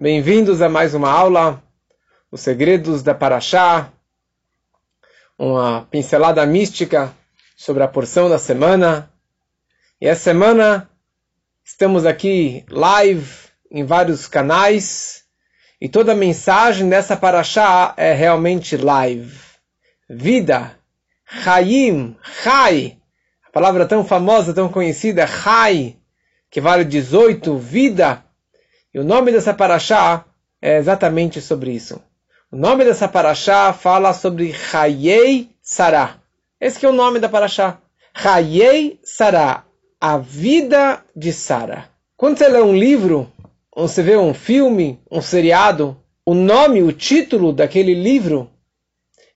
Bem-vindos a mais uma aula, os segredos da Paraxá, uma pincelada mística sobre a porção da semana. E essa semana estamos aqui live em vários canais e toda a mensagem dessa Paraxá é realmente live. Vida, Chaim, Chai, a palavra tão famosa, tão conhecida, Chai, que vale 18, vida, e o nome dessa paraxá é exatamente sobre isso. O nome dessa paraxá fala sobre Hayei Sará. Esse é o nome da paraxá. Hayei Sará, a vida de Sara. Quando você lê um livro, ou você vê um filme, um seriado, o nome, o título daquele livro,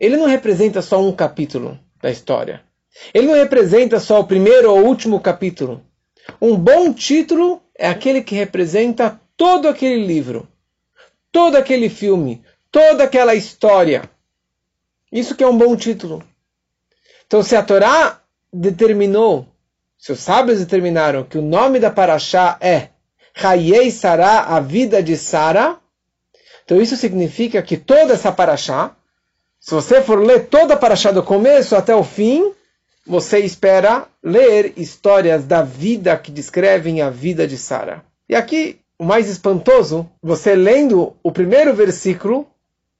ele não representa só um capítulo da história. Ele não representa só o primeiro ou último capítulo. Um bom título é aquele que representa todo aquele livro, todo aquele filme, toda aquela história. Isso que é um bom título. Então, se a Torá determinou, se os sábios determinaram que o nome da Paraxá é Hayei Sará, a vida de Sara, então isso significa que toda essa Paraxá, se você for ler toda a Paraxá do começo até o fim, você espera ler histórias da vida que descrevem a vida de Sara. E aqui o mais espantoso, você lendo o primeiro versículo,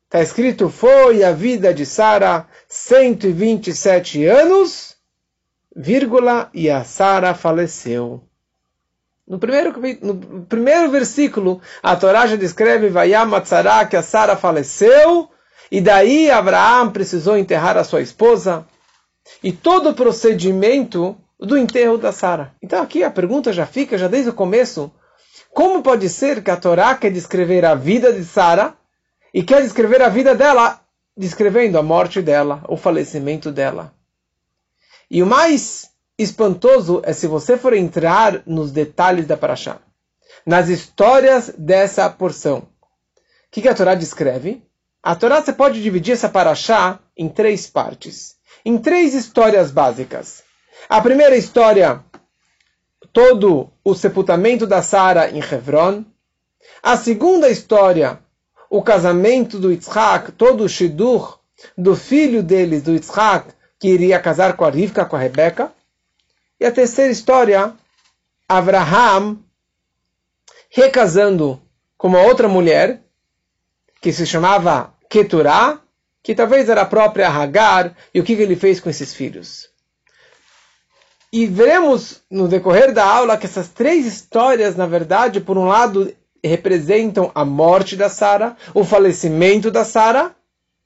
está escrito: Foi a vida de Sara 127 anos, vírgula, e a Sara faleceu. No primeiro, no primeiro versículo, a Torá já descreve Vayamatzara, que a Sara faleceu, e daí Abraão precisou enterrar a sua esposa, e todo o procedimento do enterro da Sara. Então aqui a pergunta já fica, já desde o começo, como pode ser que a Torá quer descrever a vida de Sara e quer descrever a vida dela, descrevendo a morte dela, o falecimento dela? E o mais espantoso é se você for entrar nos detalhes da Paraxá, nas histórias dessa porção. O que, que a Torá descreve? A Torá você pode dividir essa Paraxá em três partes, em três histórias básicas. A primeira história todo o sepultamento da Sara em Hebron. A segunda história, o casamento do Yitzhak, todo o Shidur do filho deles, do Yitzhak, que iria casar com a Rivka, com a Rebeca. E a terceira história, Abraham recasando com uma outra mulher, que se chamava Keturah, que talvez era a própria Hagar, e o que ele fez com esses filhos. E veremos no decorrer da aula que essas três histórias, na verdade, por um lado, representam a morte da Sara, o falecimento da Sara,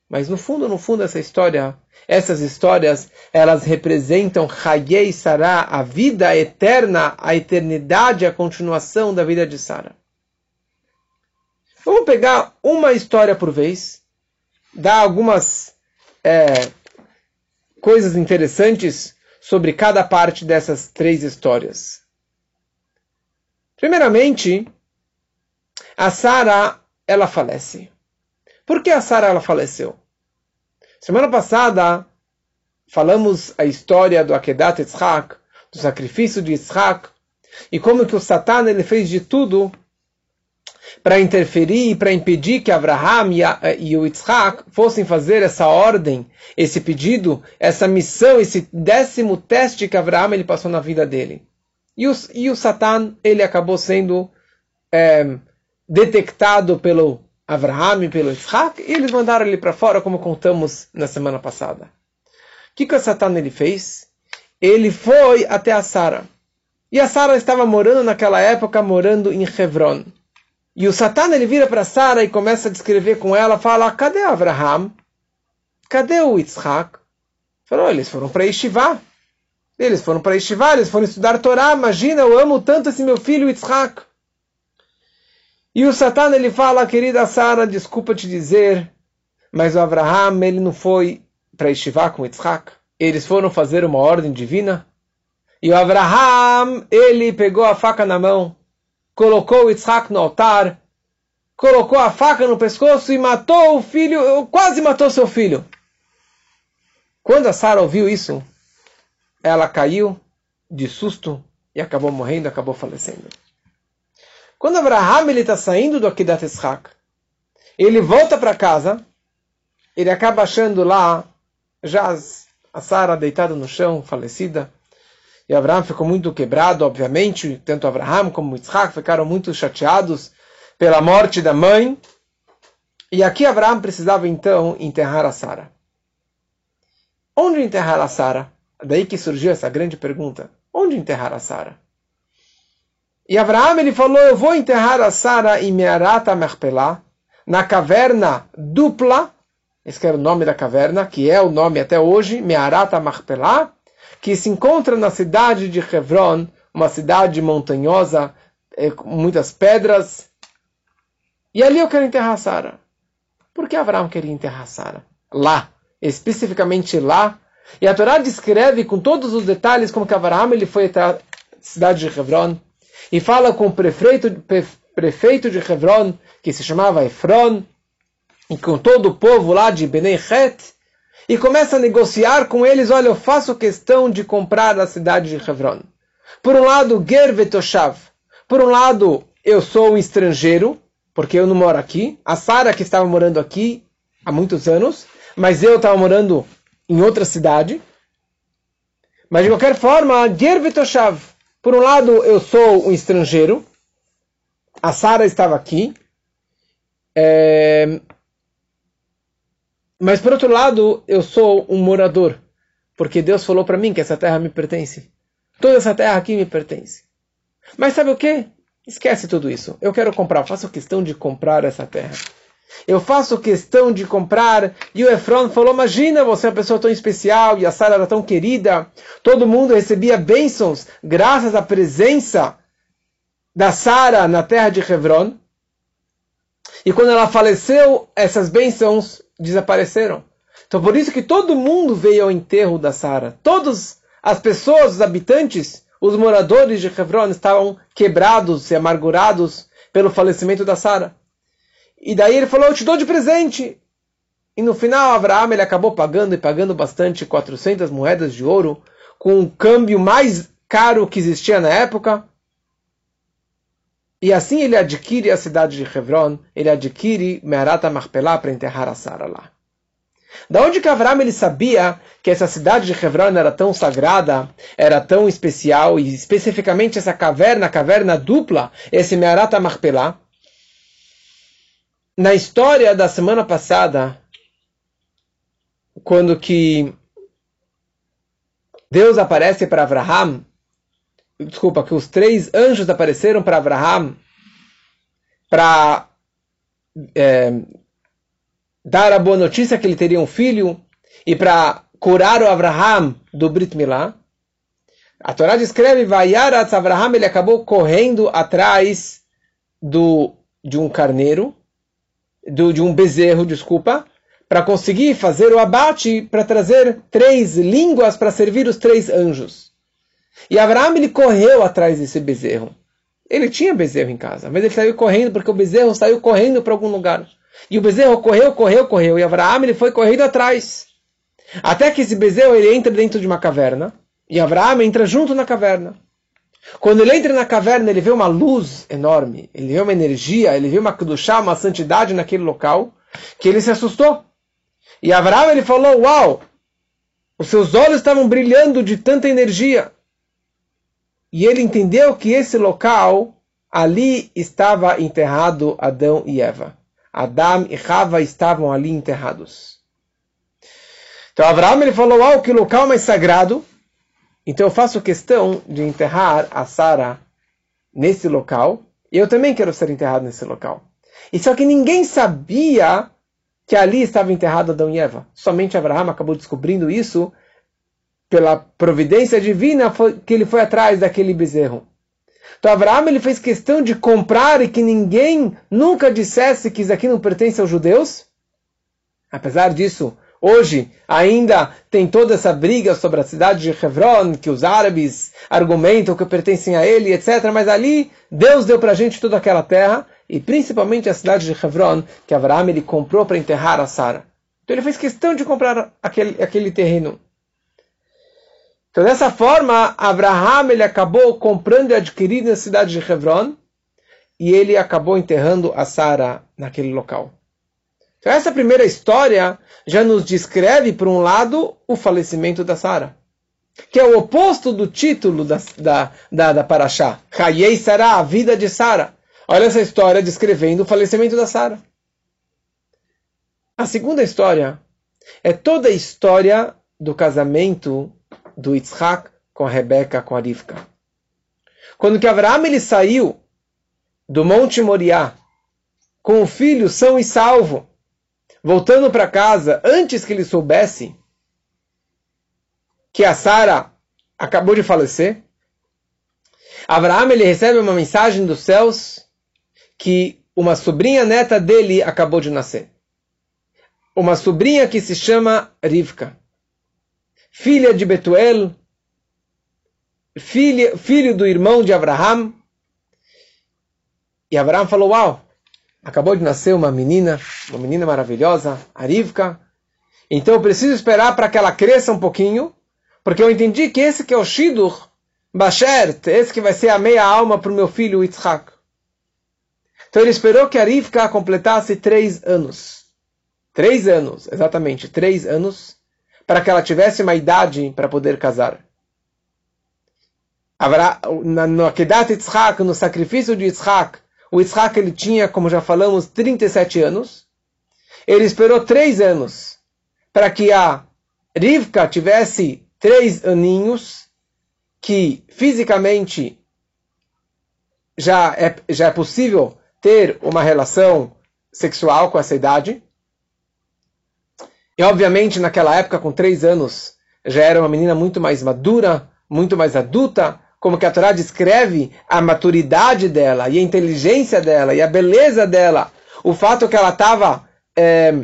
mas no fundo, no fundo, essa história, essas histórias, elas representam Hayei Sara, a vida eterna, a eternidade, a continuação da vida de Sara. Vamos pegar uma história por vez, dar algumas é, coisas interessantes sobre cada parte dessas três histórias. Primeiramente, a Sara ela falece. Por que a Sara ela faleceu? Semana passada falamos a história do Akedat Yitzhak, do sacrifício de Yitzhak, e como que o Satan ele fez de tudo para interferir e para impedir que Abraham e, a, e, o Yitzhak fossem fazer essa ordem, esse pedido, essa missão, esse décimo teste que Abraham ele passou na vida dele. E o, e o Satan ele acabou sendo é, detectado pelo Abraham e pelo Yitzhak e eles mandaram ele para fora, como contamos na semana passada. O que, que o Satan ele fez? Ele foi até a Sara. E a Sara estava morando naquela época, morando em Hebron. E o Satan ele vira para Sara e começa a descrever com ela, fala: cadê Abraham? Cadê o Yitzhak? Falou: eles foram para Yeshiva. Eles foram para Yeshiva, eles foram estudar Torá. Imagina, eu amo tanto esse meu filho Yitzhak. E o Satan ele fala: querida Sara, desculpa te dizer, mas o Abraham ele não foi para Yeshiva com Yitzhak. Eles foram fazer uma ordem divina. E o Abraham ele pegou a faca na mão colocou Yitzhak no altar, colocou a faca no pescoço e matou o filho, quase matou seu filho. Quando a Sara ouviu isso, ela caiu de susto e acabou morrendo, acabou falecendo. Quando Abraham está saindo do Akedat Yitzhak, ele volta para casa, ele acaba achando lá já a Sara deitada no chão, falecida. E Abraão ficou muito quebrado, obviamente. Tanto Abraão como Yitzhak ficaram muito chateados pela morte da mãe. E aqui Abraão precisava então enterrar a Sara. Onde enterrar a Sara? Daí que surgiu essa grande pergunta. Onde enterrar a Sara? E Abraão ele falou: Eu vou enterrar a Sara em Mearata Merpelá, na caverna dupla. Esse era o nome da caverna, que é o nome até hoje, Mearata Merpelá, que se encontra na cidade de Hebron, uma cidade montanhosa, eh, com muitas pedras. E ali eu quero enterrar Sara. Por que Abraão queria enterrar Sara? Lá, especificamente lá. E a Torá descreve com todos os detalhes como que Abraão ele foi até a cidade de Hebron e fala com o prefeito, prefeito de Hebron, que se chamava Efron, e com todo o povo lá de Benei Het, e começa a negociar com eles, olha, eu faço questão de comprar a cidade de Hebron. Por um lado, Ger Vetoshav. Por um lado, eu sou um estrangeiro, porque eu não moro aqui. A Sara que estava morando aqui há muitos anos, mas eu estava morando em outra cidade. Mas de qualquer forma, Ger Vetoshav. Por um lado, eu sou um estrangeiro. A Sara estava aqui. É... Mas por outro lado, eu sou um morador, porque Deus falou para mim que essa terra me pertence. Toda essa terra aqui me pertence. Mas sabe o que? Esquece tudo isso. Eu quero comprar, faço questão de comprar essa terra. Eu faço questão de comprar. E o Efron falou: Imagina, você é uma pessoa tão especial e a Sara era tão querida. Todo mundo recebia bênçãos graças à presença da Sara na terra de Hebron. E quando ela faleceu, essas bênçãos desapareceram. Então por isso que todo mundo veio ao enterro da Sara. Todas as pessoas, os habitantes, os moradores de Hebron estavam quebrados e amargurados pelo falecimento da Sara. E daí ele falou: Eu te dou de presente. E no final, Abraão ele acabou pagando e pagando bastante 400 moedas de ouro, com o câmbio mais caro que existia na época. E assim ele adquire a cidade de Hebron, ele adquire Meharata Marpelá para enterrar a Sara lá. Da onde que Avram ele sabia que essa cidade de Hebron era tão sagrada, era tão especial, e especificamente essa caverna, caverna dupla, esse Meharata Marpelá? Na história da semana passada, quando que Deus aparece para Abraham, desculpa, que os três anjos apareceram para Abraham para é, dar a boa notícia que ele teria um filho e para curar o Abraham do Brit Milá. A Torá descreve, Vayaratz Abraham, ele acabou correndo atrás do, de um carneiro, do, de um bezerro, desculpa, para conseguir fazer o abate, para trazer três línguas para servir os três anjos. E Abraão ele correu atrás desse bezerro. Ele tinha bezerro em casa, mas ele saiu correndo porque o bezerro saiu correndo para algum lugar. E o bezerro correu, correu, correu. E Abraão ele foi correndo atrás. Até que esse bezerro ele entra dentro de uma caverna. E Abraão entra junto na caverna. Quando ele entra na caverna, ele vê uma luz enorme. Ele vê uma energia, ele vê uma kedushá, uma santidade naquele local. Que ele se assustou. E Abraão ele falou, uau! Os seus olhos estavam brilhando de tanta energia. E ele entendeu que esse local, ali estava enterrado Adão e Eva. Adão e Rava estavam ali enterrados. Então Abraão ele falou, oh, que local mais sagrado. Então eu faço questão de enterrar a Sara nesse local. E eu também quero ser enterrado nesse local. E só que ninguém sabia que ali estava enterrado Adão e Eva. Somente Abraão acabou descobrindo isso pela providência divina foi, que ele foi atrás daquele bezerro. Então Abraão ele fez questão de comprar e que ninguém nunca dissesse que isso aqui não pertence aos judeus. Apesar disso, hoje ainda tem toda essa briga sobre a cidade de Hebron, que os árabes argumentam que pertencem a ele, etc. Mas ali Deus deu para a gente toda aquela terra e principalmente a cidade de Hebron, que Abraão ele comprou para enterrar a Sara. Então ele fez questão de comprar aquele, aquele terreno. Então, dessa forma, Abraham ele acabou comprando e adquirindo a cidade de Hebron. e ele acabou enterrando a Sara naquele local. Então essa primeira história já nos descreve, por um lado, o falecimento da Sara, que é o oposto do título da, da, da, da Paraxá. Hayei Sara, a vida de Sara. Olha essa história descrevendo o falecimento da Sara. A segunda história é toda a história do casamento do Yitzhak com a Rebeca, com a Rivka. Quando que Abraão ele saiu do Monte Moriá com o filho são e salvo, voltando para casa antes que ele soubesse que a Sara acabou de falecer, Abraão ele recebe uma mensagem dos céus que uma sobrinha neta dele acabou de nascer. Uma sobrinha que se chama Rivka, filha de Betuel, filho, filho do irmão de Abraham. E Abraham falou: Uau, acabou de nascer uma menina, uma menina maravilhosa, a Rivka. Então eu preciso esperar para que ela cresça um pouquinho, porque eu entendi que esse que é o Shidur, Bashert, esse que vai ser a meia alma para o meu filho Yitzhak. Então ele esperou que a Rivka completasse três anos. Três anos, exatamente, três anos, para que ela tivesse uma idade para poder casar. No Akedat no sacrifício de Yitzhak, o Yitzhak ele tinha, como já falamos, 37 anos. Ele esperou três anos para que a Rivka tivesse três aninhos, que fisicamente já é, já é possível ter uma relação sexual com essa idade. E obviamente naquela época, com três anos, já era uma menina muito mais madura, muito mais adulta, como que a Torá descreve a maturidade dela, e a inteligência dela, e a beleza dela, o fato que ela estava é,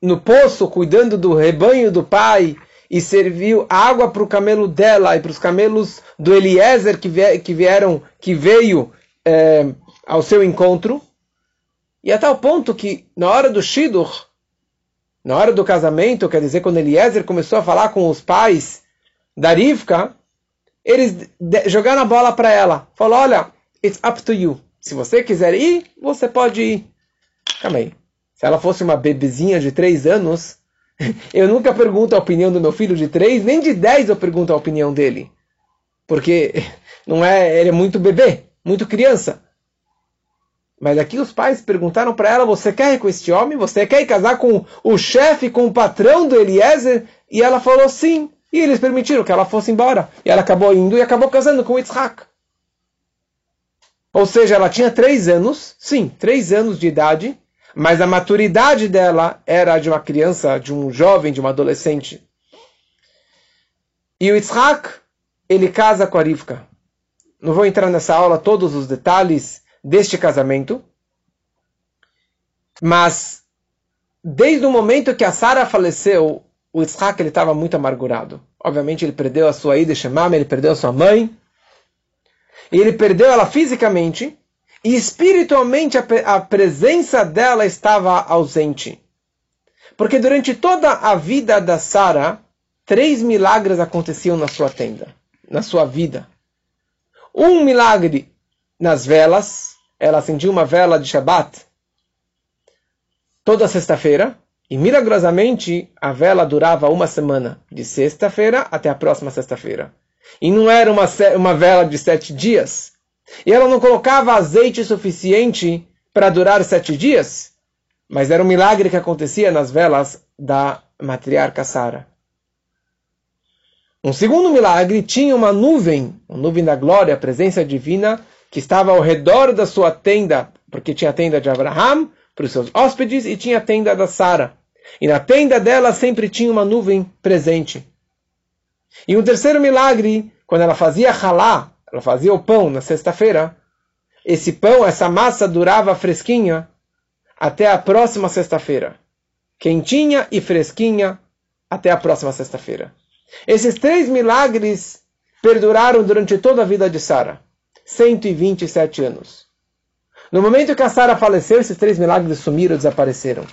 no poço cuidando do rebanho do pai e serviu água para o camelo dela e para os camelos do Eliezer que, que vieram, que veio é, ao seu encontro. E a tal ponto que na hora do Shidur, na hora do casamento, quer dizer, quando Eliezer começou a falar com os pais da Rivka, eles jogaram a bola para ela. Falou, olha, it's up to you. Se você quiser ir, você pode ir. Calma aí. Se ela fosse uma bebezinha de três anos, eu nunca pergunto a opinião do meu filho de três, nem de dez eu pergunto a opinião dele. Porque não é, ele é muito bebê, muito criança. Mas aqui os pais perguntaram para ela: Você quer ir com este homem? Você quer ir casar com o chefe, com o patrão do Eliezer? E ela falou sim. E eles permitiram que ela fosse embora. E ela acabou indo e acabou casando com Yitzhak. Ou seja, ela tinha três anos, sim, três anos de idade, mas a maturidade dela era de uma criança, de um jovem, de uma adolescente. E o Yitzhak, ele casa com a Rivka. Não vou entrar nessa aula todos os detalhes deste casamento, mas desde o momento que a Sara faleceu, o Yitzhak ele estava muito amargurado. Obviamente ele perdeu a sua ida Shemam, ele perdeu a sua mãe. E ele perdeu ela fisicamente. E espiritualmente a, a presença dela estava ausente. Porque durante toda a vida da Sara, três milagres aconteciam na sua tenda, na sua vida. Um milagre nas velas, ela acendia uma vela de Shabat toda sexta-feira. E milagrosamente, a vela durava uma semana, de sexta-feira até a próxima sexta-feira. E não era uma, uma vela de sete dias. E ela não colocava azeite suficiente para durar sete dias. Mas era um milagre que acontecia nas velas da matriarca Sara. Um segundo milagre tinha uma nuvem, uma nuvem da glória, a presença divina, que estava ao redor da sua tenda, porque tinha a tenda de Abraham, para os seus hóspedes e tinha a tenda da Sara. E na tenda dela sempre tinha uma nuvem presente. E um terceiro milagre, quando ela fazia halá, ela fazia o pão na sexta-feira, esse pão, essa massa durava fresquinha até a próxima sexta-feira. Quentinha e fresquinha até a próxima sexta-feira. Esses três milagres perduraram durante toda a vida de Sara. 127 anos. No momento que a Sara faleceu, esses três milagres sumiram, desapareceram.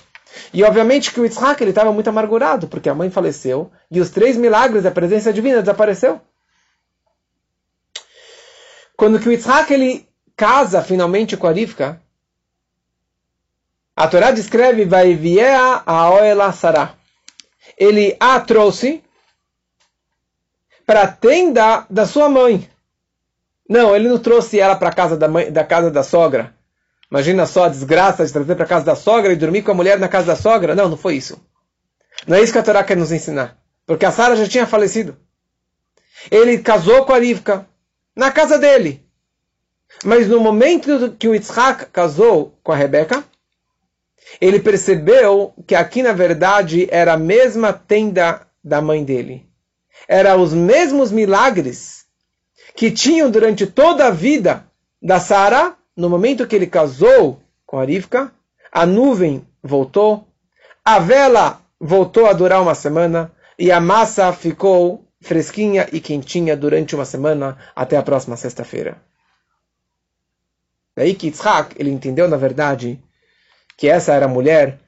E obviamente que o Yitzhak estava muito amargurado, porque a mãe faleceu e os três milagres da presença divina desapareceu. Quando que o Yitzhak ele casa finalmente com a Rivka, a Torá descreve vai a Oela Sarah. Ele a trouxe para a tenda da sua mãe. Não, ele não trouxe ela para a casa da, mãe, da casa da sogra. Imagina só a desgraça de trazer para a casa da sogra e dormir com a mulher na casa da sogra. Não, não foi isso. Não é isso que a Torá quer nos ensinar. Porque a Sara já tinha falecido. Ele casou com a Rivka na casa dele. Mas no momento que o Yitzhak casou com a Rebeca, ele percebeu que aqui na verdade era a mesma tenda da mãe dele. Era os mesmos milagres que tinham durante toda a vida da Sara, no momento que ele casou com a Rivka, a nuvem voltou, a vela voltou a durar uma semana e a massa ficou fresquinha e quentinha durante uma semana até a próxima sexta-feira. Daí que Yitzhak, ele entendeu na verdade que essa era a mulher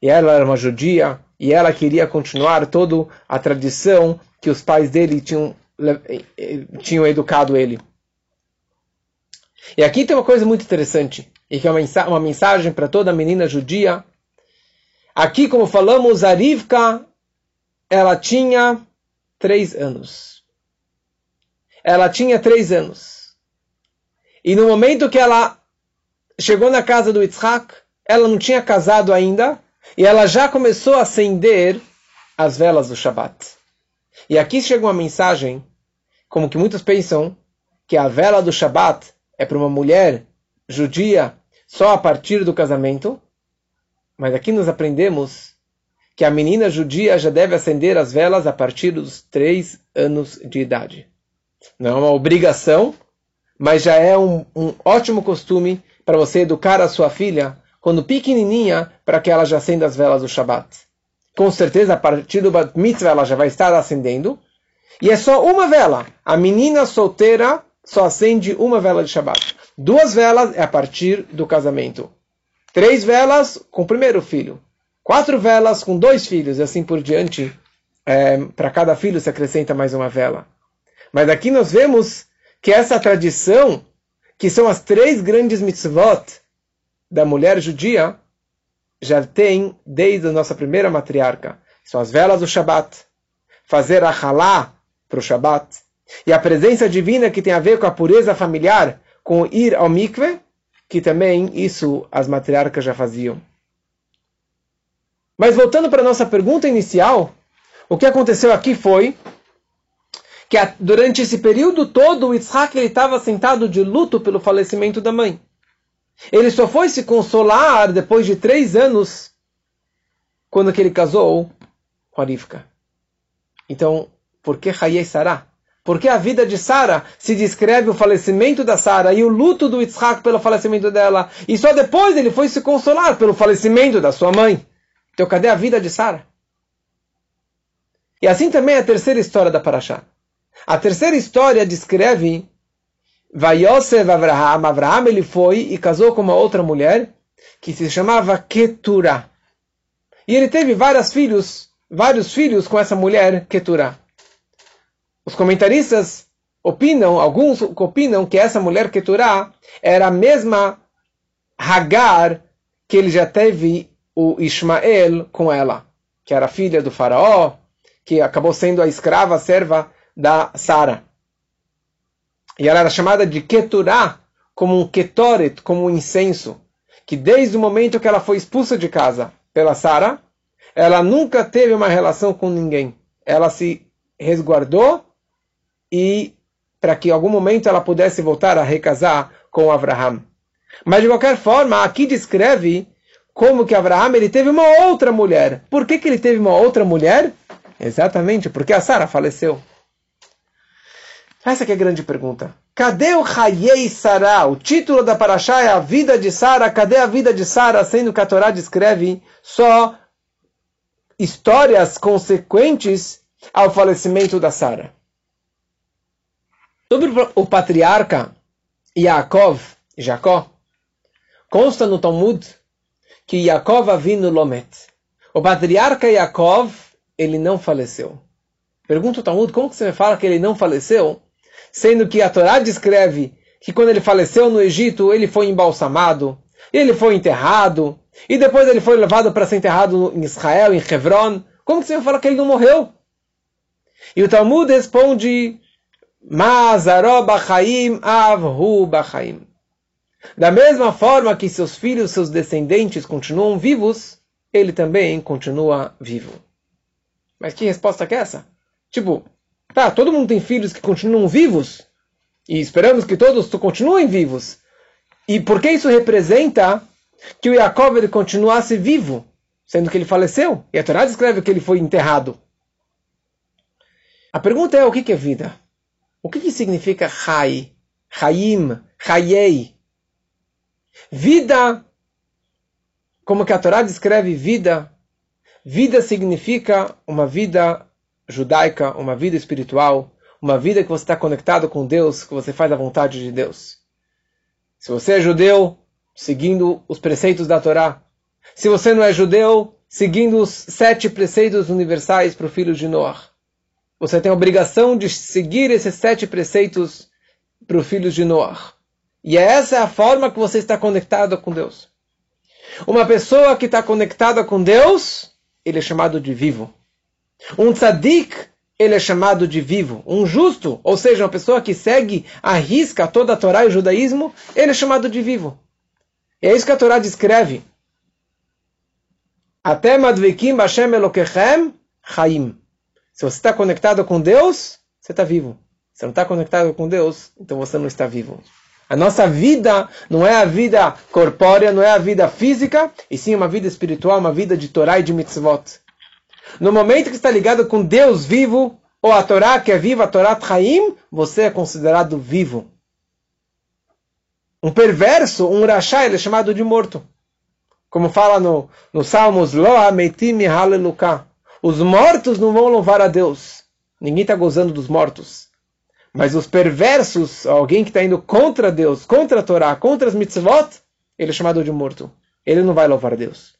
e ela era uma judia e ela queria continuar toda a tradição que os pais dele tinham, tinham educado ele. E aqui tem uma coisa muito interessante, e que é uma mensagem para toda menina judia. Aqui, como falamos, a Rivka, ela tinha três anos. Ela tinha três anos. E no momento que ela chegou na casa do Yitzhak, ela não tinha casado ainda, e ela já começou a acender as velas do Shabat. E aqui chega uma mensagem, como que muitos pensam, que a vela do Shabat é para uma mulher judia só a partir do casamento. Mas aqui nós aprendemos que a menina judia já deve acender as velas a partir dos três anos de idade. Não é uma obrigação, mas já é um, um ótimo costume para você educar a sua filha quando pequenininha para que ela já acenda as velas do Shabat com certeza a partir do Bat Mitzvah ela já vai estar acendendo. E é só uma vela. A menina solteira só acende uma vela de Shabbat. Duas velas é a partir do casamento. Três velas com o primeiro filho. Quatro velas com dois filhos e assim por diante. É, Para cada filho se acrescenta mais uma vela. Mas aqui nós vemos que essa tradição, que são as três grandes mitzvot da mulher judia, já tem desde a nossa primeira matriarca. São as velas do Shabat. Fazer a halá para o Shabat. E a presença divina que tem a ver com a pureza familiar, com ir ao mikve, que também isso as matriarcas já faziam. Mas voltando para a nossa pergunta inicial, o que aconteceu aqui foi que durante esse período todo o Yitzhak estava sentado de luto pelo falecimento da mãe. Ele só foi se consolar depois de três anos, quando que ele casou com a Rivka. Então, por que Hayei Sarah? Porque a vida de Sara se descreve o falecimento da Sara e o luto do Yitzhak pelo falecimento dela. E só depois ele foi se consolar pelo falecimento da sua mãe. Então, cadê a vida de Sara? E assim também a terceira história da Parashá. A terceira história descreve Vayosef Avraham, Avraham ele foi e casou com uma outra mulher que se chamava Keturah. E ele teve vários filhos, vários filhos com essa mulher Keturah. Os comentaristas opinam, alguns opinam que essa mulher Keturah era a mesma Hagar que ele já teve o Ismael com ela, que era filha do faraó, que acabou sendo a escrava, a serva da Sara. E ela era chamada de Keturah, como um Ketoret, como um incenso. Que desde o momento que ela foi expulsa de casa pela Sara, ela nunca teve uma relação com ninguém. Ela se resguardou e para que em algum momento ela pudesse voltar a recasar com Abraham. Mas de qualquer forma, aqui descreve como que Abraham ele teve uma outra mulher. Por que, que ele teve uma outra mulher? Exatamente porque a Sara faleceu. Essa é a grande pergunta. Cadê o Hayei Sara? O título da Parashá é a vida de Sara. Cadê a vida de Sara? Sendo que a Torá descreve só histórias consequentes ao falecimento da Sara. Sobre o patriarca Yaakov, Jacó, consta no Talmud que Yaakov Avinu Lomet. O patriarca Yaakov, ele não faleceu. Pergunta o Talmud, como que você me fala que ele não faleceu? sendo que a Torá descreve que quando ele faleceu no Egito, ele foi embalsamado, ele foi enterrado, e depois ele foi levado para ser enterrado em Israel, em Hebron. Como que você vai falar que ele não morreu? E o Talmud responde, avhu bachaim. Da mesma forma que seus filhos, seus descendentes continuam vivos, ele também continua vivo. Mas que resposta que é essa? Tipo, tá, todo mundo tem filhos que continuam vivos, e esperamos que todos continuem vivos. E por que isso representa que o Jacob ele continuasse vivo, sendo que ele faleceu? E a Torá descreve que ele foi enterrado. A pergunta é o que é vida? O que, que significa Chai, Chaim, Chayei? Vida, como que a Torá descreve vida, vida significa uma vida judaica, uma vida espiritual, uma vida que você está conectado com Deus, que você faz a vontade de Deus. Se você é judeu, seguindo os preceitos da Torá. Se você não é judeu, seguindo os sete preceitos universais para o filho de Noah. Você tem a obrigação de seguir esses sete preceitos para o filho de Noah. E essa é a forma que você está conectado com Deus. Uma pessoa que está conectada com Deus, ele é chamado de vivo. Um tzadik, ele é chamado de vivo. Um justo, ou seja, uma pessoa que segue a risca toda a Torá e o judaísmo, ele é chamado de vivo. E é isso que a Torá descreve. Até Madvekim Bashem Elokechem Chaim. Se você está conectado com Deus, você está vivo. Se não está conectado com Deus, então você não está vivo. A nossa vida não é a vida corpórea, não é a vida física, e sim uma vida espiritual, uma vida de Torá e de mitzvot. No momento que está ligado com Deus vivo, ou a Torá que é viva, a Torá Chaim, você é considerado vivo. Um perverso, um rachá, ele é chamado de morto. Como fala no, no Salmos, Lo ametim haleluka. Os mortos não vão louvar a Deus. Ninguém está gozando dos mortos. Mas os perversos, alguém que está indo contra Deus, contra a Torá, contra as mitzvot, ele é chamado de morto. Ele não vai louvar a Deus.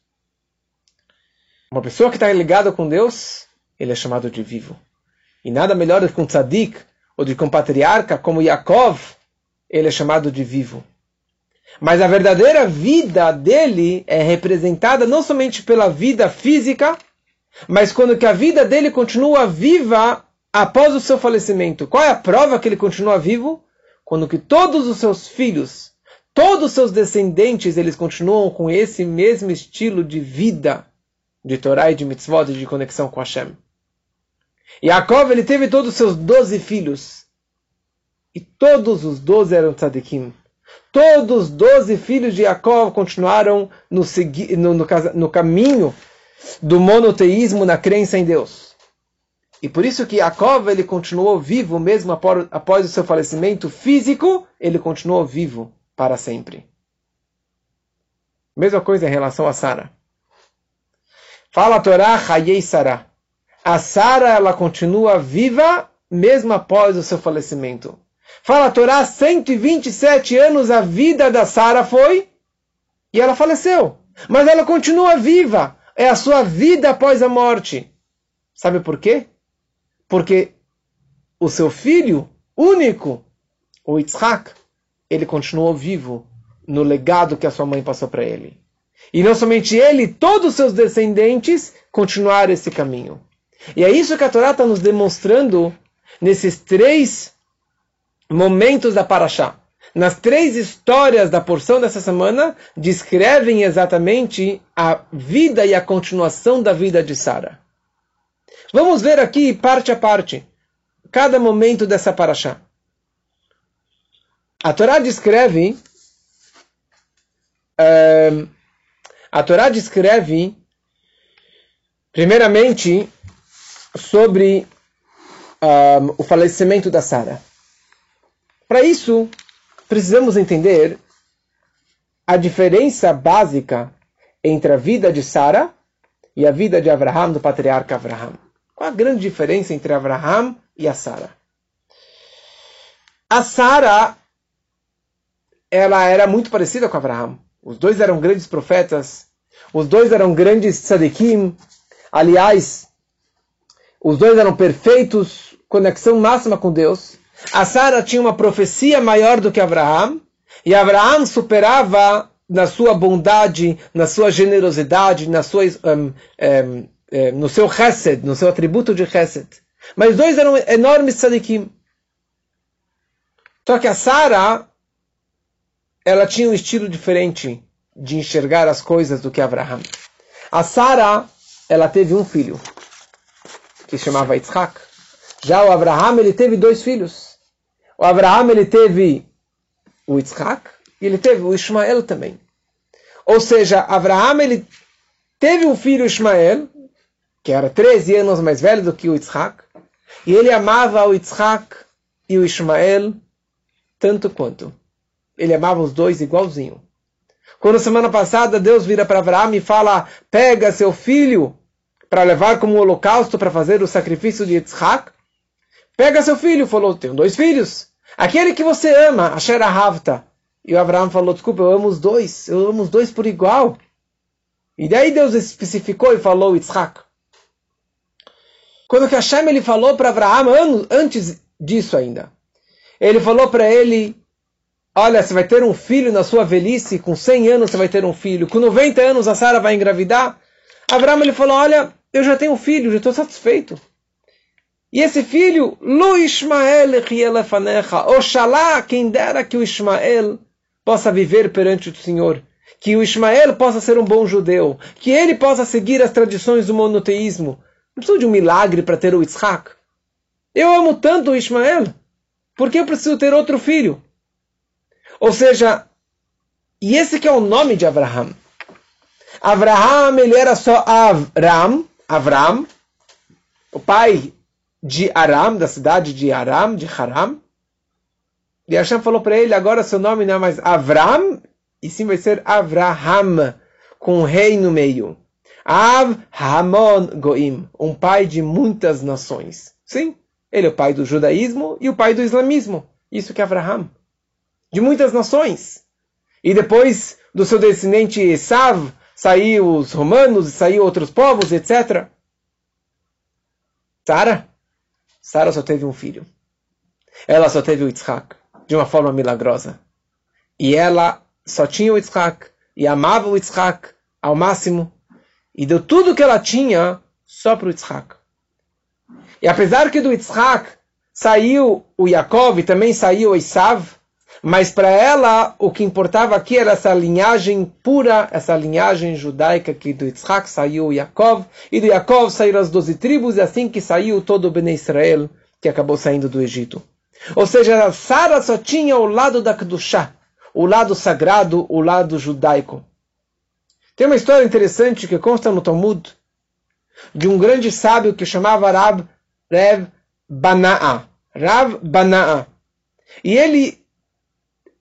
Uma pessoa que está ligada com Deus, ele é chamado de vivo. E nada melhor do que um tzadik, ou de um patriarca como Yaakov, ele é chamado de vivo. Mas a verdadeira vida dele é representada não somente pela vida física, mas quando que a vida dele continua viva após o seu falecimento. Qual é a prova que ele continua vivo? Quando que todos os seus filhos, todos os seus descendentes, eles continuam com esse mesmo estilo de vida, de Torá e de mitzvot, e de conexão com Hashem. Yaakov, ele teve todos os seus doze filhos. E todos os doze eram tzadikim. Todos os doze filhos de Yaakov continuaram no, no, no, no caminho do monoteísmo, na crença em Deus. E por isso que Yaakov ele continuou vivo mesmo após, o seu falecimento físico, ele continuou vivo para sempre. Mesma coisa em relação a Sara. Fala a Torá, Hayei Sara. A Sara ela continua viva mesmo após o seu falecimento. Fala a Torá, 127 anos a vida da Sara foi e ela faleceu. Mas ela continua viva. É a sua vida após a morte. Sabe por quê? Porque o seu filho único, o Yitzhak, ele continuou vivo no legado que a sua mãe passou para ele. E não somente ele, todos os seus descendentes continuaram esse caminho. E é isso que a Torá está nos demonstrando nesses três momentos da Paraxá. Nas três histórias da porção dessa semana, descrevem exatamente a vida e a continuação da vida de Sara. Vamos ver aqui parte a parte, cada momento dessa paraxá. A Torá descreve, uh, a Torá descreve, primeiramente, sobre um, o falecimento da Sara. Para isso, precisamos entender a diferença básica entre a vida de Sara e a vida de Abraham, do patriarca Abraham. Qual a grande diferença entre Abraham e a Sara? A Sara, ela era muito parecida com Abraham. Os dois eram grandes profetas, os dois eram grandes tzadikim. Aliás, os dois eram perfeitos, conexão máxima com Deus. A Sara tinha uma profecia maior do que Abraão, e Abraão superava na sua bondade, na sua generosidade, na sua, um, um, um, no seu chesed, no seu atributo de chesed. Mas dois eram enormes tzadikim. Só que a Sara, ela tinha um estilo diferente de enxergar as coisas do que Abraão. A Sara, ela teve um filho, que se chamava Yitzhak. Já o Abraão, ele teve dois filhos. O Abraão, ele teve o Yitzhak e ele teve o Ismael também. Ou seja, Abraão, ele teve um filho Ismael, que era 13 anos mais velho do que o Yitzhak, e ele amava o Yitzhak e o Ismael tanto quanto. Ele amava os dois igualzinho. Quando semana passada Deus vira para Abraão e fala: pega seu filho para levar como holocausto para fazer o sacrifício de Yitzhak. Pega seu filho, falou: tenho dois filhos. Aquele que você ama, Asher Ahavta. E o Abraão falou: desculpa, eu amo os dois, eu amo os dois por igual. E daí Deus especificou e falou Yitzhak. Quando que Hashem ele falou para Abraão, antes disso ainda, ele falou para ele: Olha, você vai ter um filho na sua velhice, com 100 anos você vai ter um filho, com 90 anos a Sara vai engravidar. Abraão ele falou: Olha, eu já tenho um filho, já estou satisfeito. E esse filho, Lu Ismael Oxalá, quem dera que o Ismael possa viver perante o Senhor. Que o Ismael possa ser um bom judeu. Que ele possa seguir as tradições do monoteísmo. Não preciso de um milagre para ter o Isaac. Eu amo tanto o Ismael. Por que eu preciso ter outro filho? Ou seja, e esse que é o nome de Abraham. Abraham, ele era só Avram, Avram, o pai de Aram, da cidade de Aram, de Haram. E Hashem falou para ele, agora seu nome não é mais Avram, e sim vai ser Avraham, com um rei no meio. Av Hamon Goim, um pai de muitas nações. Sim, ele é o pai do judaísmo e o pai do islamismo. Isso que é Avraham de muitas nações. E depois do seu descendente Esav, saiu os romanos, saiu outros povos, etc. Sara? Sara só teve um filho. Ela só teve o Yitzhak, de uma forma milagrosa. E ela só tinha o Yitzhak, e amava o Yitzhak ao máximo, e deu tudo que ela tinha só para o Yitzhak. E apesar que do Yitzhak saiu o Yaakov e também saiu o Esav, mas para ela, o que importava aqui era essa linhagem pura, essa linhagem judaica que do Yitzhak saiu Yaakov, e do Yaakov saíram as doze tribos, e assim que saiu todo o Bnei Israel, que acabou saindo do Egito. Ou seja, Sara só tinha o lado da Kedushá, o lado sagrado, o lado judaico. Tem uma história interessante que consta no Talmud, de um grande sábio que chamava Rab Rev Bana'a. Rav Bana'a. E ele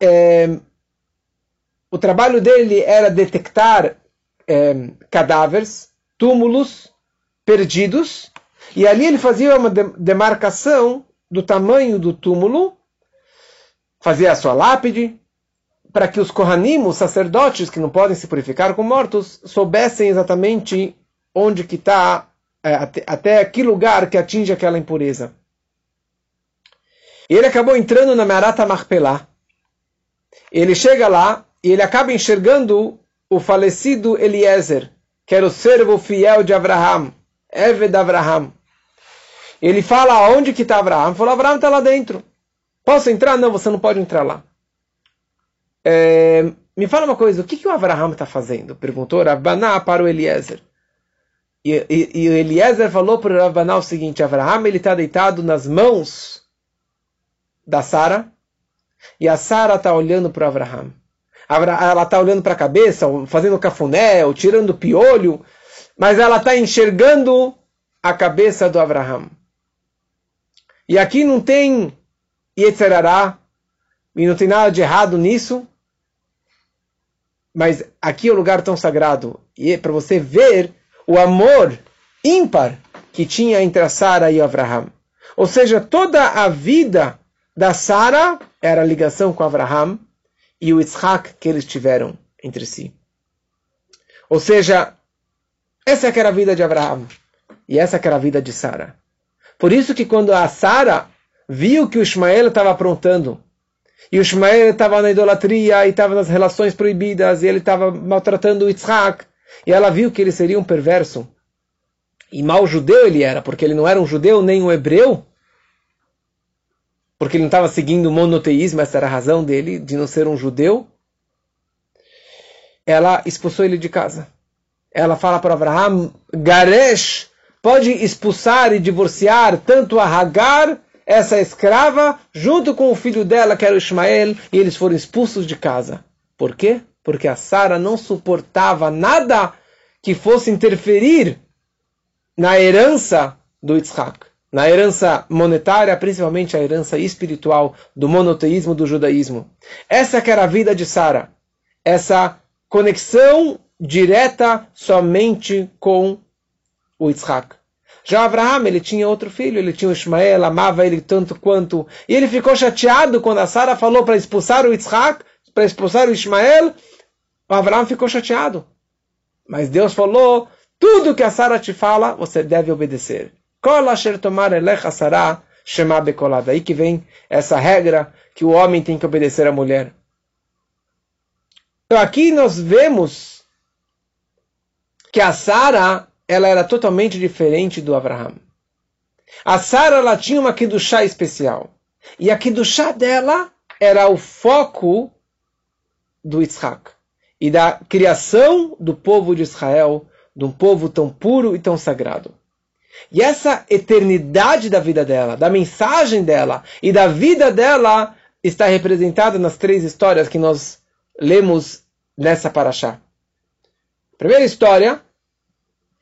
é, o trabalho dele era detectar é, cadáveres, túmulos perdidos, e ali ele fazia uma demarcação do tamanho do túmulo, fazia a sua lápide, para que os Kohanim, os sacerdotes que não podem se purificar com mortos, soubessem exatamente onde que está, é, até, até que lugar que atinge aquela impureza. Ele acabou entrando na Marata Marpelá, ele chega lá e ele acaba enxergando o falecido Eliezer, que era o servo fiel de Abraham, Eved Abraham. Ele fala aonde que está Abraham? Falou, Abraham está lá dentro. Posso entrar? Não, você não pode entrar lá. É, me fala uma coisa, o que, que o Abraham está fazendo? Perguntou Rabbaná para o Eliezer. E, e, e o Eliezer falou para o Rabbaná o seguinte, Abraham está deitado nas mãos da Sara, e a Sara está olhando para Abraham. Ela está olhando para a cabeça, fazendo cafuné, ou tirando piolho, mas ela está enxergando a cabeça do Abraham. E aqui não tem Yetzerará, e não tem nada de errado nisso, mas aqui é o um lugar tão sagrado, e é para você ver o amor ímpar que tinha entre a Sara e Abraham. Ou seja, toda a vida da Sara era a ligação com Abraham e o Isaac que eles tiveram entre si. Ou seja, essa era a vida de Abraham e essa era a vida de Sara. Por isso que quando a Sara viu que o Ismael estava aprontando, e o Ismael estava na idolatria, e estava nas relações proibidas, e ele estava maltratando o Yitzhak, e ela viu que ele seria um perverso, e mau judeu ele era, porque ele não era um judeu nem um hebreu, porque ele não estava seguindo o monoteísmo, essa era a razão dele, de não ser um judeu, ela expulsou ele de casa. Ela fala para Abraham, Garesh pode expulsar e divorciar tanto a Hagar, essa escrava, junto com o filho dela, que era o Ismael, e eles foram expulsos de casa. Por quê? Porque a Sara não suportava nada que fosse interferir na herança do Yitzhak, na herança monetária, principalmente a herança espiritual do monoteísmo do judaísmo. Essa que era a vida de Sara, essa conexão direta somente com o Yitzhak. Já Abraham, ele tinha outro filho, ele tinha o Ismael, amava ele tanto quanto. E ele ficou chateado quando a Sara falou para expulsar o Yitzhak, para expulsar o Ismael. O Abraham ficou chateado. Mas Deus falou: tudo que a Sara te fala, você deve obedecer. Daí que vem essa regra que o homem tem que obedecer à mulher. Então aqui nós vemos que a Sara ela era totalmente diferente do Abraham. A Sara ela tinha uma chá especial. E a chá dela era o foco do Yitzhak e da criação do povo de Israel, de um povo tão puro e tão sagrado. E essa eternidade da vida dela, da mensagem dela e da vida dela está representada nas três histórias que nós lemos nessa paraxá. Primeira história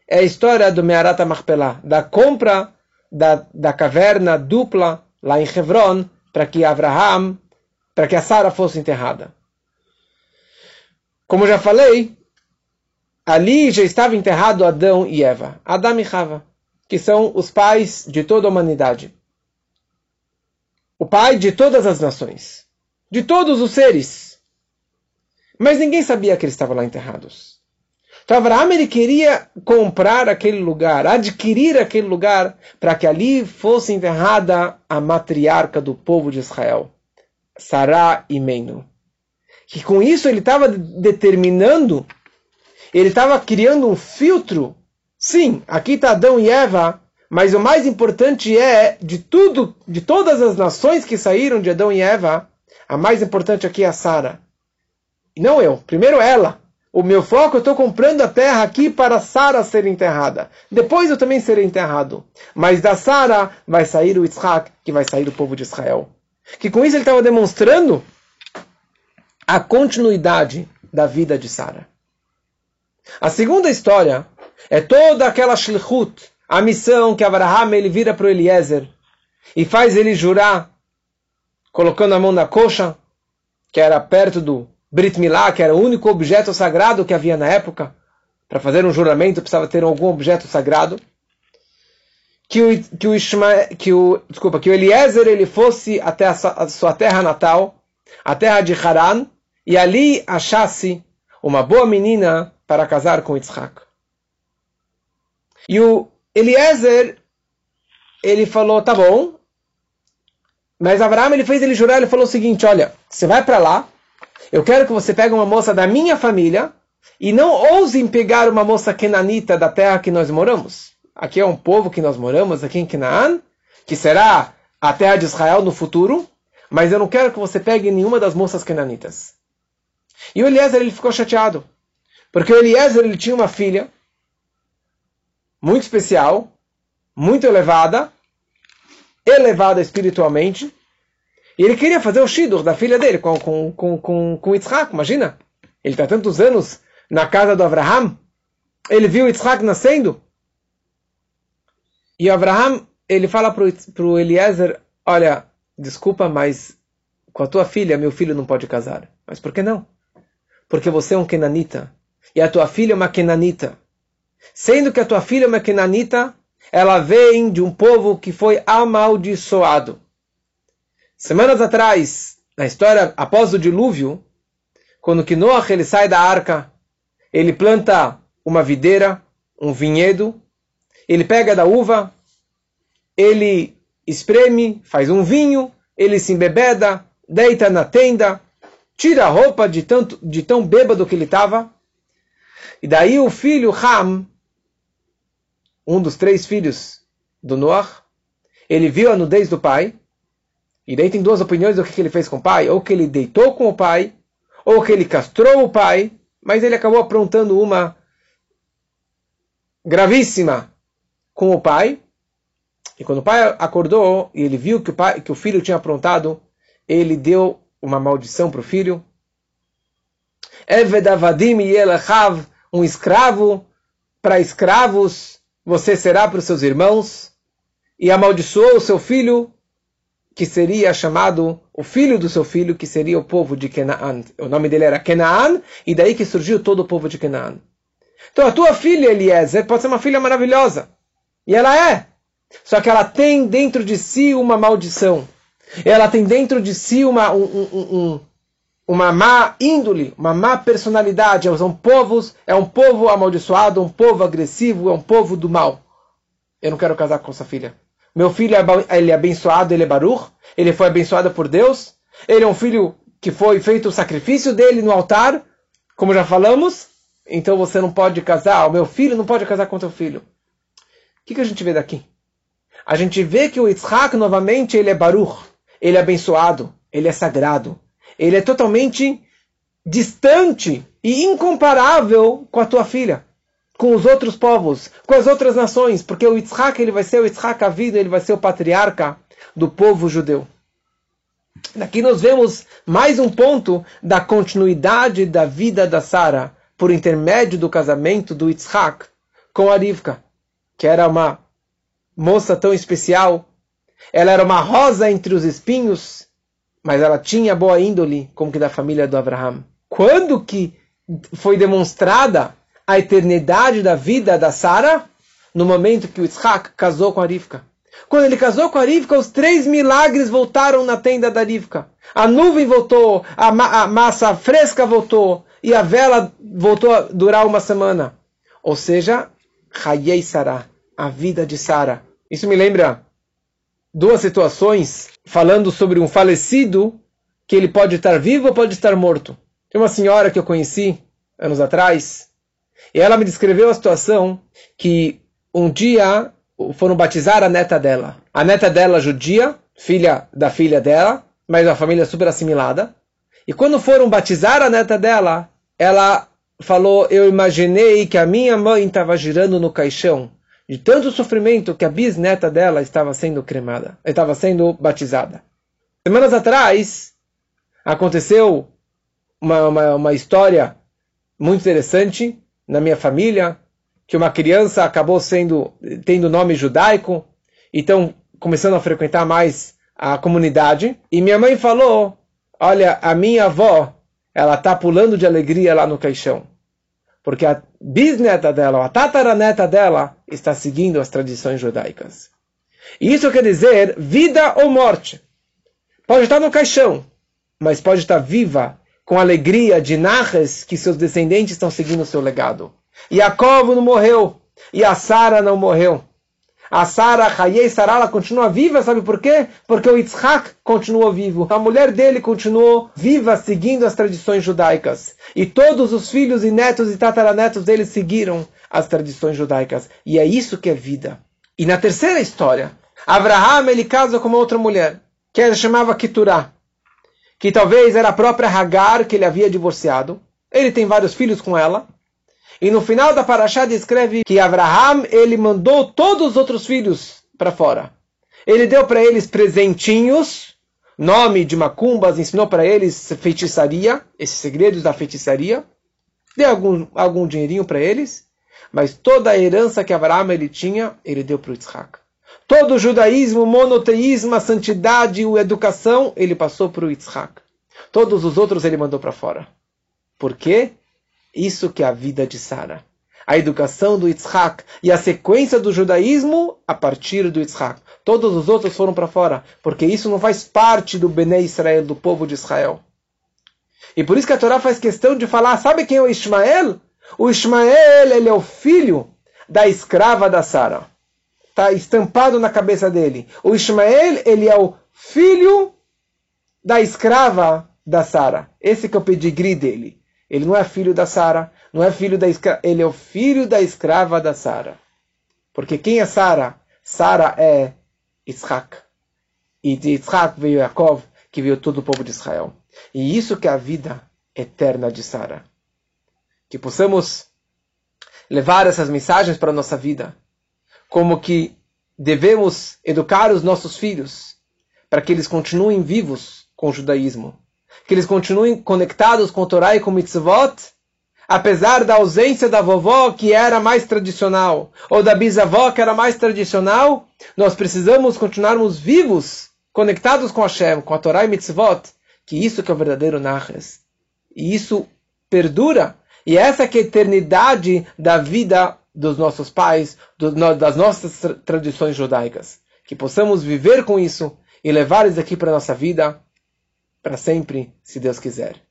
é a história do Me'arata Machpelah, da compra da, da caverna dupla lá em Hebron, para que Abraham, para que a Sara fosse enterrada. Como já falei, ali já estava enterrado Adão e Eva, Adão e Rava, que são os pais de toda a humanidade. O pai de todas as nações, de todos os seres. Mas ninguém sabia que eles estavam lá enterrados. Então Abraão ele queria comprar aquele lugar, adquirir aquele lugar, para que ali fosse enterrada a matriarca do povo de Israel, Sará e Meino. Que com isso ele estava determinando, ele estava criando um filtro. Sim, aqui está Adão e Eva, mas o mais importante é, de tudo, de todas as nações que saíram de Adão e Eva, a mais importante aqui é a Sara. Não eu, primeiro ela. O meu foco, eu estou comprando a terra aqui para Sara ser enterrada. Depois eu também serei enterrado. Mas da Sara vai sair o Yitzhak, que vai sair o povo de Israel. Que com isso ele estava demonstrando a continuidade da vida de Sara. A segunda história é toda aquela shlichut, a missão que Abraham ele vira para o Eliezer e faz ele jurar, colocando a mão na coxa, que era perto do Brit Milá, que era o único objeto sagrado que havia na época, para fazer um juramento precisava ter algum objeto sagrado. Que o, que o, que o, desculpa, que o Eliezer ele fosse até a sua, a sua terra natal, a terra de Haran, e ali achasse uma boa menina para casar com Yitzhak. E o Eliezer, ele falou, tá bom, mas Abraão ele fez ele jurar, ele falou o seguinte, olha, você vai para lá, eu quero que você pegue uma moça da minha família e não ousem pegar uma moça kenanita da terra que nós moramos. Aqui é um povo que nós moramos, aqui em Canaã, que será a terra de Israel no futuro, mas eu não quero que você pegue nenhuma das moças kenanitas. E o Eliezer ele ficou chateado, porque o Eliezer ele tinha uma filha muito especial, muito elevada, elevada espiritualmente, e ele queria fazer o Shidur da filha dele com, com, com, com, com Yitzhak, imagina. Ele está tantos anos na casa do Abraham. Ele viu Yitzhak nascendo. E Abraham, ele fala para o Eliezer, olha, desculpa, mas com a tua filha, meu filho não pode casar. Mas por que não? Porque você é um Kenanita. E a tua filha é uma Kenanita. Sendo que a tua filha é uma Kenanita, ela vem de um povo que foi amaldiçoado. Semanas atrás, na história após o dilúvio, quando que ele sai da arca, ele planta uma videira, um vinhedo, ele pega da uva, ele espreme, faz um vinho, ele se embebeda, deita na tenda, tira a roupa de, tanto, de tão bêbado que ele estava. E daí o filho Ham, um dos três filhos do Noah, ele viu a nudez do pai. E daí tem duas opiniões do que ele fez com o pai. Ou que ele deitou com o pai, ou que ele castrou o pai. Mas ele acabou aprontando uma gravíssima com o pai. E quando o pai acordou e ele viu que o, pai, que o filho tinha aprontado, ele deu uma maldição para o filho. Evedavadim yelechav, um escravo para escravos, você será para os seus irmãos. E amaldiçoou o seu filho, que seria chamado o filho do seu filho, que seria o povo de Canaan. O nome dele era Canaan, e daí que surgiu todo o povo de Canaan. Então a tua filha, Eliezer, pode ser uma filha maravilhosa. E ela é. Só que ela tem dentro de si uma maldição. Ela tem dentro de si uma, um, um, um, uma má índole, uma má personalidade. São povos, é um povo amaldiçoado, um povo agressivo, é um povo do mal. Eu não quero casar com essa filha. Meu filho é ele é abençoado, ele é Baruch, ele foi abençoado por Deus. Ele é um filho que foi feito o sacrifício dele no altar, como já falamos. Então você não pode casar, o meu filho não pode casar com teu filho. O que, que a gente vê daqui? A gente vê que o Yitzhak, novamente, ele é Baruch, ele é abençoado, ele é sagrado. Ele é totalmente distante e incomparável com a tua filha, com os outros povos, com as outras nações, porque o Yitzhak, ele vai ser o Yitzhak vida, ele vai ser o patriarca do povo judeu. Daqui nós vemos mais um ponto da continuidade da vida da Sara por intermédio do casamento do Yitzhak com a Rivka, que era uma moça tão especial. Ela era uma rosa entre os espinhos, mas ela tinha boa índole, como que da família do Abraham. Quando que foi demonstrada a eternidade da vida da Sara? No momento que o Yitzhak casou com a Rivka. Quando ele casou com a Rivka, os três milagres voltaram na tenda da Rivka. A nuvem voltou, a, ma a massa fresca voltou, e a vela voltou a durar uma semana. Ou seja, Hayei Sarah, a vida de Sara. Isso me lembra duas situações falando sobre um falecido que ele pode estar vivo ou pode estar morto. Tem uma senhora que eu conheci anos atrás e ela me descreveu a situação que um dia foram batizar a neta dela. A neta dela judia, filha da filha dela, mas uma família super assimilada. E quando foram batizar a neta dela, ela falou: Eu imaginei que a minha mãe estava girando no caixão de tanto sofrimento que a bisneta dela estava sendo cremada, estava sendo batizada. Semanas atrás aconteceu uma, uma, uma história muito interessante na minha família, que uma criança acabou sendo tendo nome judaico, então começando a frequentar mais a comunidade, e minha mãe falou olha, a minha avó, ela está pulando de alegria lá no caixão. Porque a bisneta dela, a tataraneta dela, está seguindo as tradições judaicas. E isso quer dizer vida ou morte. Pode estar no caixão, mas pode estar viva, com alegria de narras que seus descendentes estão seguindo o seu legado. Jacob não morreu, e a Sara não morreu. A Sara, Hayei Sara, ela continua viva, sabe por quê? Porque o Yitzhak continuou vivo. A mulher dele continuou viva, seguindo as tradições judaicas. E todos os filhos e netos e tataranetos dele seguiram as tradições judaicas. E é isso que é vida. E na terceira história, Abraham ele casa com uma outra mulher, que ele chamava Keturah, que talvez era a própria Hagar que ele havia divorciado. Ele tem vários filhos com ela. E no final da Parashá descreve que Abraham ele mandou todos os outros filhos para fora. Ele deu para eles presentinhos, nome de macumbas, ensinou para eles feitiçaria, esses segredos da feitiçaria. Deu algum, algum dinheirinho para eles, mas toda a herança que Abraham ele tinha, ele deu para o Yitzhak. Todo o judaísmo, o monoteísmo, a santidade, a educação, ele passou para o Yitzhak. Todos os outros ele mandou para fora. Por quê? Isso que é a vida de Sara. A educação do Yitzhak e a sequência do judaísmo a partir do Yitzhak. Todos os outros foram para fora, porque isso não faz parte do Bnei Israel, do povo de Israel. E por isso que a Torá faz questão de falar, sabe quem é o Ismael? O Ismael, ele é o filho da escrava da Sara. está estampado na cabeça dele. O Ismael, ele é o filho da escrava da Sara. Esse que é o pedigree dele. Ele não é filho da Sara, não é filho da escrava, ele é o filho da escrava da Sara. Porque quem é Sara? Sara é Isaac. E de Isaac veio Yaakov, que veio todo o povo de Israel. E isso que é a vida eterna de Sara. Que possamos levar essas mensagens para a nossa vida. Como que devemos educar os nossos filhos para que eles continuem vivos com o judaísmo. Que eles continuem conectados com Torá e com o mitzvot, apesar da ausência da vovó que era mais tradicional, ou da bisavó que era mais tradicional, nós precisamos continuarmos vivos, conectados com Hashem, com a Torá e mitzvot, que isso que é o verdadeiro Naches. E isso perdura. E essa que é a eternidade da vida dos nossos pais, do, das nossas tradições judaicas. Que possamos viver com isso e levar isso aqui para a nossa vida para sempre, se Deus quiser.